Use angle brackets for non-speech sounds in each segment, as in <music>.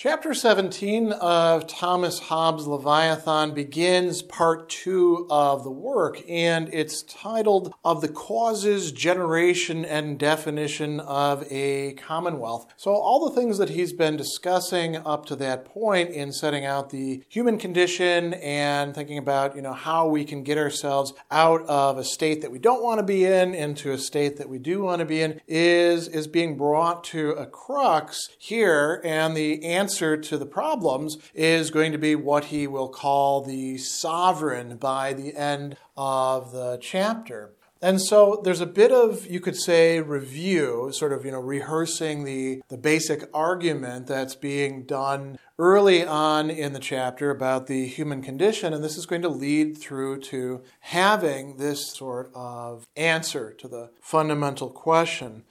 Chapter 17 of Thomas Hobbes' Leviathan begins part two of the work, and it's titled Of the Causes, Generation, and Definition of a Commonwealth. So, all the things that he's been discussing up to that point in setting out the human condition and thinking about, you know, how we can get ourselves out of a state that we don't want to be in into a state that we do want to be in is, is being brought to a crux here, and the answer answer to the problems is going to be what he will call the sovereign by the end of the chapter. And so there's a bit of, you could say, review, sort of, you know, rehearsing the, the basic argument that's being done early on in the chapter about the human condition. And this is going to lead through to having this sort of answer to the fundamental question.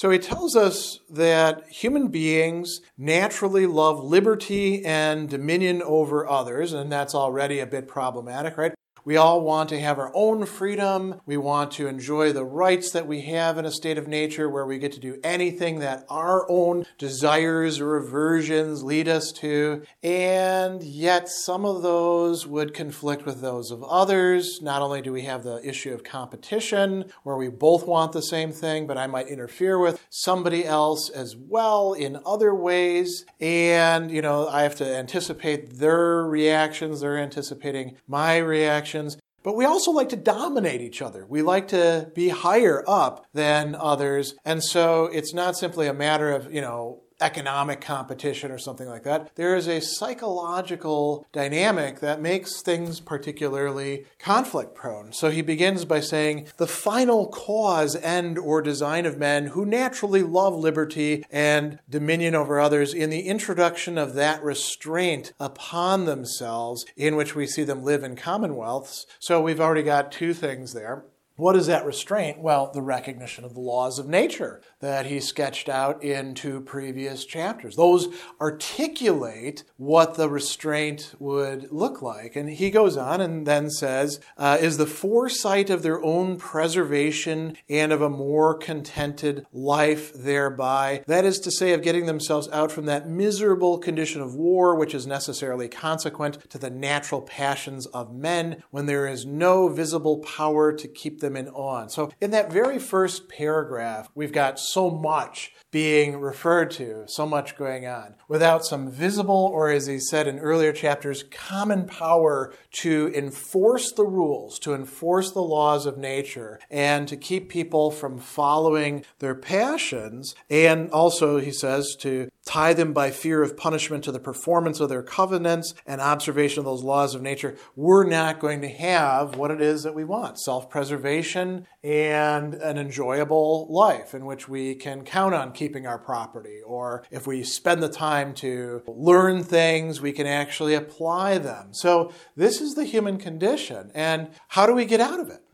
So he tells us that human beings naturally love liberty and dominion over others, and that's already a bit problematic, right? We all want to have our own freedom. We want to enjoy the rights that we have in a state of nature where we get to do anything that our own desires or aversions lead us to. And yet, some of those would conflict with those of others. Not only do we have the issue of competition, where we both want the same thing, but I might interfere with somebody else as well in other ways. And, you know, I have to anticipate their reactions. They're anticipating my reaction but we also like to dominate each other. We like to be higher up than others. And so it's not simply a matter of, you know, economic competition or something like that. There is a psychological dynamic that makes things particularly conflict prone. So he begins by saying, the final cause, end, or design of men who naturally love liberty and dominion over others in the introduction of that restraint upon themselves in which we see them live in commonwealths. So we've already got two things there. What is that restraint? Well, the recognition of the laws of nature that he sketched out in two previous chapters. Those articulate what the restraint would look like. And he goes on and then says, uh, is the foresight of their own preservation and of a more contented life thereby. That is to say, of getting themselves out from that miserable condition of war, which is necessarily consequent to the natural passions of men when there is no visible power to keep them in awe. So, in that very first paragraph, we've got so much being referred to, so much going on, without some visible, or as he said in earlier chapters, common power to enforce the rules, to enforce the laws of nature, and to keep people from following their passions. And also, he says, to tie them by fear of punishment to the performance of their covenants and observation of those laws of nature, we're not going to have what it is that we want self preservation and an enjoyable life in which we can count on keeping our property. Or if we spend the time to learn things, we can actually apply them. So, this is the human condition. And how do we get out of it?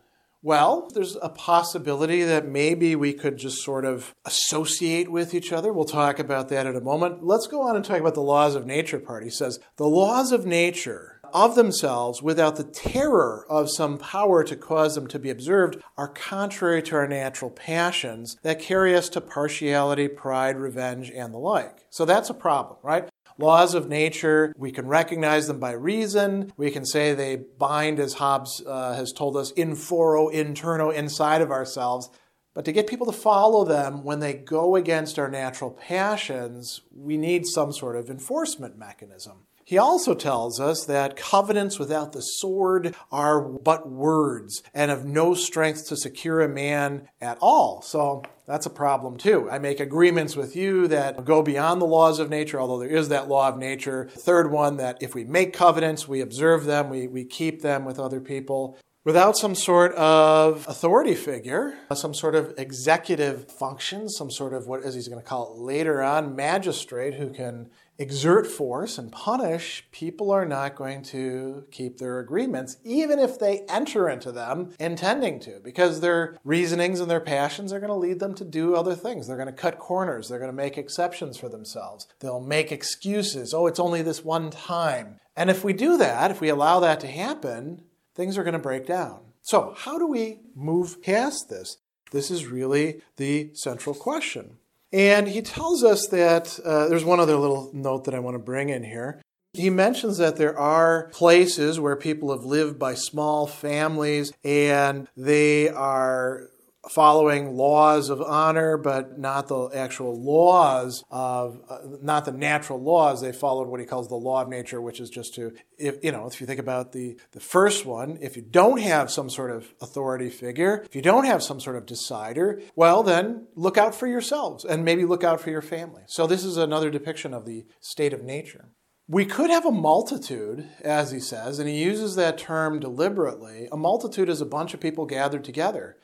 Well, there's a possibility that maybe we could just sort of associate with each other. We'll talk about that in a moment. Let's go on and talk about the laws of nature part. He says, the laws of nature of themselves, without the terror of some power to cause them to be observed, are contrary to our natural passions that carry us to partiality, pride, revenge, and the like. So that's a problem, right? Laws of nature. We can recognize them by reason. We can say they bind, as Hobbes uh, has told us, in foro interno, inside of ourselves. But to get people to follow them when they go against our natural passions, we need some sort of enforcement mechanism. He also tells us that covenants without the sword are but words and of no strength to secure a man at all. So that's a problem too. I make agreements with you that go beyond the laws of nature, although there is that law of nature. third one, that if we make covenants, we observe them, we, we keep them with other people. Without some sort of authority figure, some sort of executive function, some sort of what, as he's going to call it later on, magistrate who can exert force and punish, people are not going to keep their agreements, even if they enter into them intending to, because their reasonings and their passions are going to lead them to do other things. They're going to cut corners, they're going to make exceptions for themselves, they'll make excuses. Oh, it's only this one time. And if we do that, if we allow that to happen, things are going to break down. So, how do we move past this? This is really the central question. And he tells us that uh, there's one other little note that I want to bring in here. He mentions that there are places where people have lived by small families and they are following laws of honor, but not the actual laws of, uh, not the natural laws. They followed what he calls the law of nature, which is just to, if, you know, if you think about the, the first one, if you don't have some sort of authority figure, if you don't have some sort of decider, well, then look out for yourselves and maybe look out for your family. So this is another depiction of the state of nature. We could have a multitude, as he says, and he uses that term deliberately. A multitude is a bunch of people gathered together.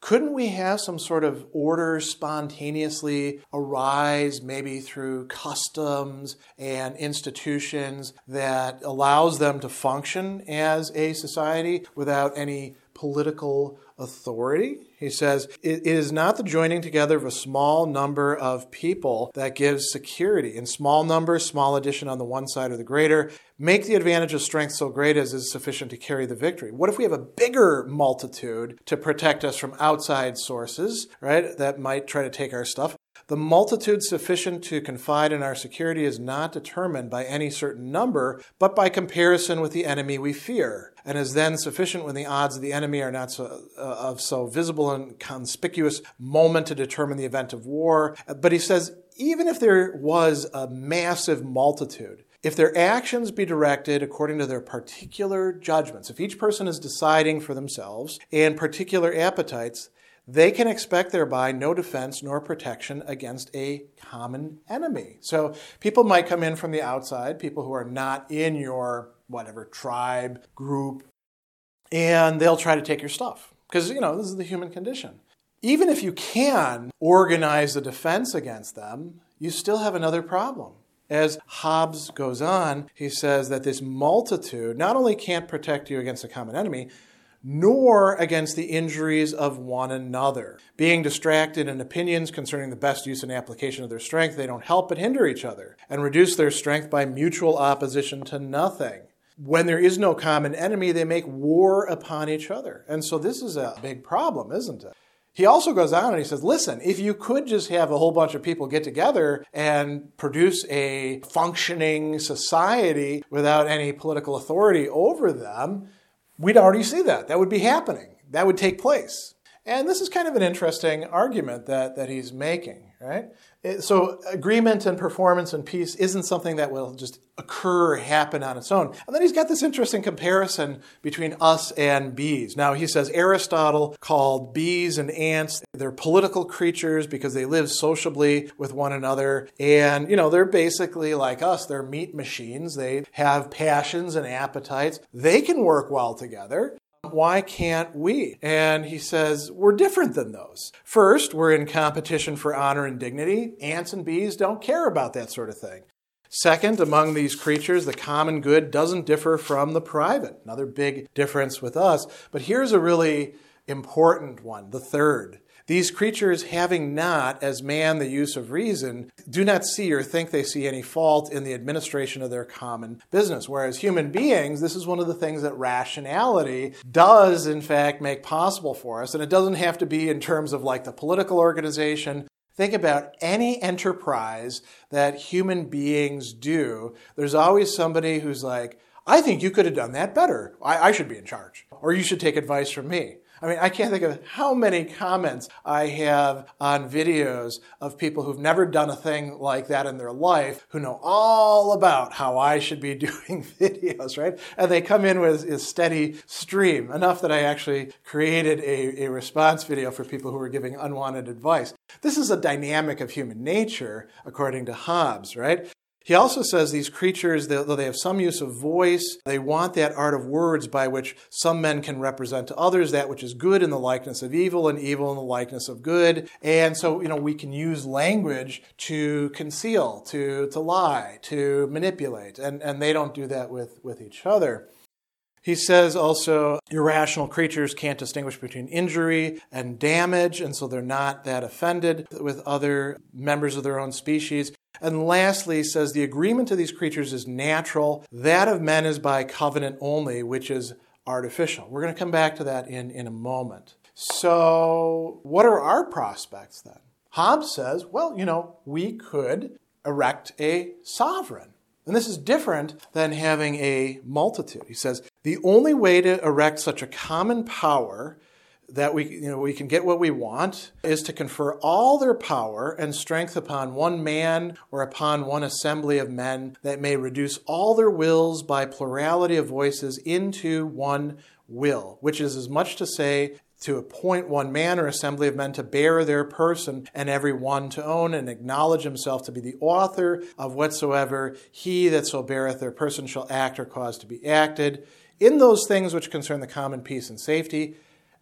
Couldn't we have some sort of order spontaneously arise, maybe through customs and institutions that allows them to function as a society without any political authority. He says, It is not the joining together of a small number of people that gives security. In small numbers, small addition on the one side or the greater, make the advantage of strength so great as is sufficient to carry the victory. What if we have a bigger multitude to protect us from outside sources, right, that might try to take our stuff? The multitude sufficient to confide in our security is not determined by any certain number, but by comparison with the enemy we fear, and is then sufficient when the odds of the enemy are not so, uh, of so visible and conspicuous moment to determine the event of war. But he says, even if there was a massive multitude, if their actions be directed according to their particular judgments, if each person is deciding for themselves and particular appetites, they can expect thereby no defense nor protection against a common enemy. So people might come in from the outside, people who are not in your whatever tribe, group, and they'll try to take your stuff. Because, you know, this is the human condition. Even if you can organize a defense against them, you still have another problem. As Hobbes goes on, he says that this multitude not only can't protect you against a common enemy, nor against the injuries of one another. Being distracted in opinions concerning the best use and application of their strength, they don't help but hinder each other and reduce their strength by mutual opposition to nothing. When there is no common enemy, they make war upon each other. And so this is a big problem, isn't it? He also goes on and he says, listen, if you could just have a whole bunch of people get together and produce a functioning society without any political authority over them, we'd already see that. That would be happening. That would take place. And this is kind of an interesting argument that, that he's making, right? Uh, so, agreement and performance and peace isn't something that will just occur, happen on its own. And then he's got this interesting comparison between us and bees. Now, he says Aristotle called bees and ants, they're political creatures because they live sociably with one another. And, you know, they're basically like us, they're meat machines. They have passions and appetites. They can work well together. Why can't we? And he says, We're different than those. First, we're in competition for honor and dignity. Ants and bees don't care about that sort of thing. Second, among these creatures, the common good doesn't differ from the private. Another big difference with us. But here's a really important one the third. These creatures, having not, as man, the use of reason, do not see or think they see any fault in the administration of their common business. Whereas human beings, this is one of the things that rationality does, in fact, make possible for us. And it doesn't have to be in terms of like the political organization. Think about any enterprise that human beings do. There's always somebody who's like, I think you could have done that better. I, I should be in charge. Or you should take advice from me. I mean, I can't think of how many comments I have on videos of people who've never done a thing like that in their life who know all about how I should be <laughs> doing videos, right? And they come in with a steady stream, enough that I actually created a, a response video for people who were giving unwanted advice. This is a dynamic of human nature, according to Hobbes, right? He also says these creatures, though they have some use of voice, they want that art of words by which some men can represent to others that which is good in the likeness of evil and evil in the likeness of good. And so, you know, we can use language to conceal, to, to lie, to manipulate. And, and they don't do that with, with each other. He says also irrational creatures can't distinguish between injury and damage, and so they're not that offended with other members of their own species. And lastly, says the agreement of these creatures is natural, that of men is by covenant only, which is artificial. We're going to come back to that in, in a moment. So, what are our prospects then? Hobbes says, well, you know, we could erect a sovereign. And this is different than having a multitude. He says, the only way to erect such a common power that we, you know, we can get what we want is to confer all their power and strength upon one man or upon one assembly of men that may reduce all their wills by plurality of voices into one will, which is as much to say to appoint one man or assembly of men to bear their person, and every one to own and acknowledge himself to be the author of whatsoever he that so beareth their person shall act or cause to be acted, in those things which concern the common peace and safety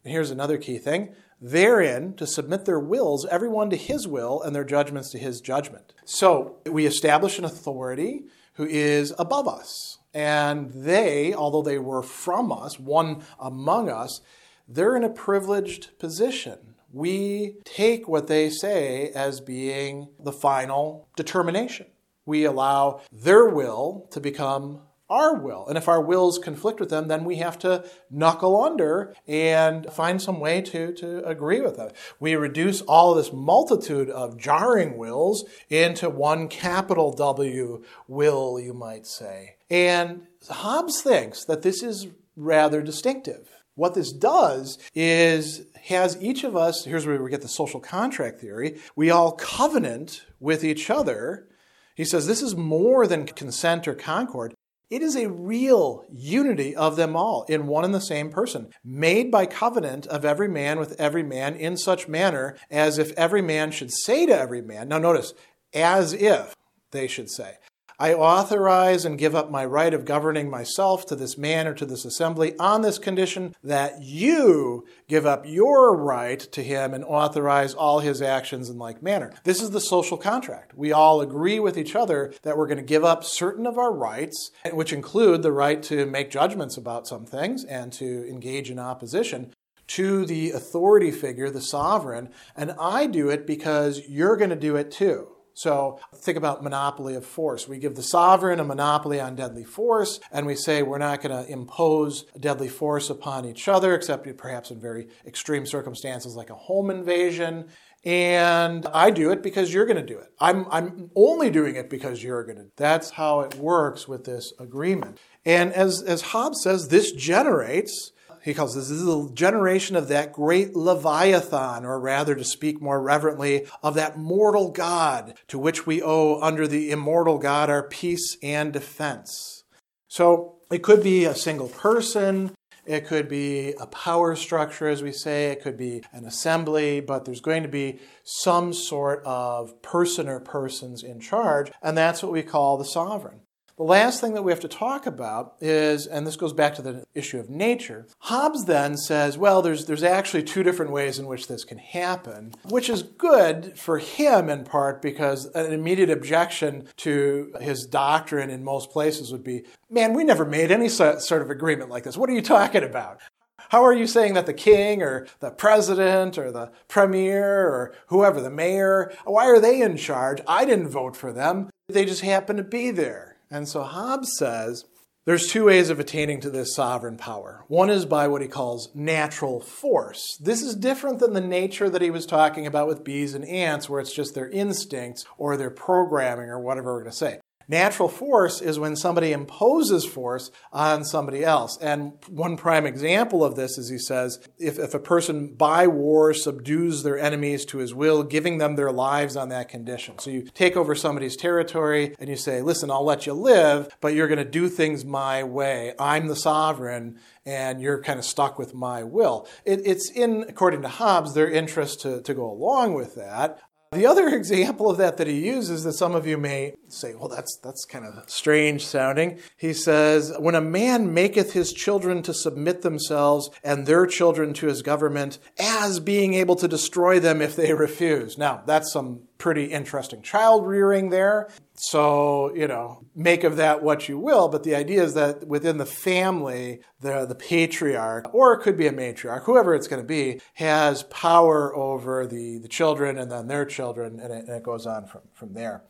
and here's another key thing therein to submit their wills, everyone to his will, and their judgments to his judgment. So we establish an authority who is above us. And they, although they were from us, one among us, they're in a privileged position. We take what they say as being the final determination. We allow their will to become our will. And if our wills conflict with them, then we have to knuckle under and find some way to, to agree with them. We reduce all this multitude of jarring wills into one capital W will, you might say. And Hobbes thinks that this is rather distinctive. What this does is has each of us, here's where we get the social contract theory, we all covenant with each other. He says this is more than consent or concord. It is a real unity of them all in one and the same person, made by covenant of every man with every man in such manner as if every man should say to every man. Now, notice, as if they should say. I authorize and give up my right of governing myself to this man or to this assembly on this condition that you give up your right to him and authorize all his actions in like manner. This is the social contract. We all agree with each other that we're going to give up certain of our rights, which include the right to make judgments about some things and to engage in opposition to the authority figure, the sovereign, and I do it because you're going to do it too. So think about monopoly of force. We give the sovereign a monopoly on deadly force, and we say we're not going to impose deadly force upon each other, except perhaps in very extreme circumstances like a home invasion. And I do it because you're going to do it. I'm, I'm only doing it because you're going to. That's how it works with this agreement. And as, as Hobbes says, this generates he calls this, this is the generation of that great Leviathan, or rather, to speak more reverently, of that mortal God to which we owe under the immortal God our peace and defense. So it could be a single person, it could be a power structure, as we say, it could be an assembly, but there's going to be some sort of person or persons in charge, and that's what we call the sovereign. The last thing that we have to talk about is, and this goes back to the issue of nature, Hobbes then says, well, there's, there's actually two different ways in which this can happen, which is good for him in part because an immediate objection to his doctrine in most places would be, man, we never made any sort of agreement like this. What are you talking about? How are you saying that the king or the president or the premier or whoever, the mayor, why are they in charge? I didn't vote for them. They just happen to be there. And so Hobbes says there's two ways of attaining to this sovereign power. One is by what he calls natural force. This is different than the nature that he was talking about with bees and ants, where it's just their instincts or their programming or whatever we're going to say. Natural force is when somebody imposes force on somebody else. And one prime example of this is he says, if, if a person by war subdues their enemies to his will, giving them their lives on that condition. So you take over somebody's territory and you say, listen, I'll let you live, but you're going to do things my way. I'm the sovereign and you're kind of stuck with my will. It, it's in, according to Hobbes, their interest to, to go along with that. The other <laughs> example of that that he uses that some of you may say, well, that's, that's kind of strange sounding. He says, When a man maketh his children to submit themselves and their children to his government, as being able to destroy them if they refuse. Now, that's some pretty interesting child rearing there. So, you know, make of that what you will, but the idea is that within the family, the, the patriarch, or it could be a matriarch, whoever it's going to be, has power over the, the children and then their children, and it, and it goes on from, from there.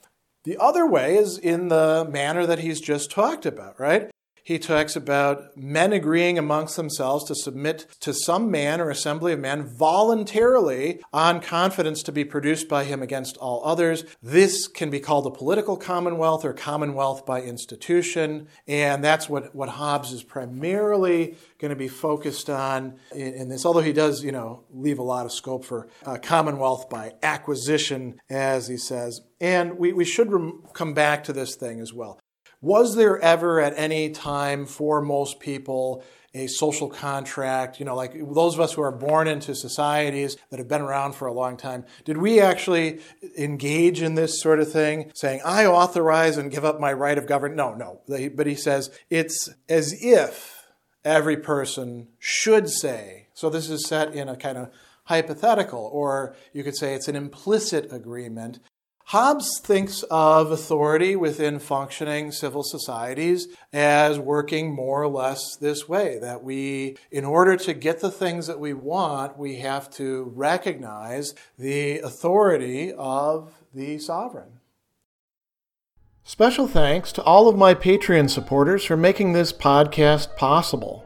The other way is in the manner that he's just talked about, right? He talks about men agreeing amongst themselves to submit to some man or assembly of men voluntarily on confidence to be produced by him against all others. This can be called a political commonwealth or commonwealth by institution. And that's what, what Hobbes is primarily going to be focused on in, in this, although he does, you know, leave a lot of scope for uh, commonwealth by acquisition, as he says. And we, we should rem- come back to this thing as well. Was there ever at any time for most people a social contract? You know, like those of us who are born into societies that have been around for a long time, did we actually engage in this sort of thing, saying, I authorize and give up my right of government? No, no. But he says it's as if every person should say. So this is set in a kind of hypothetical, or you could say it's an implicit agreement Hobbes thinks of authority within functioning civil societies as working more or less this way that we, in order to get the things that we want, we have to recognize the authority of the sovereign. Special thanks to all of my Patreon supporters for making this podcast possible.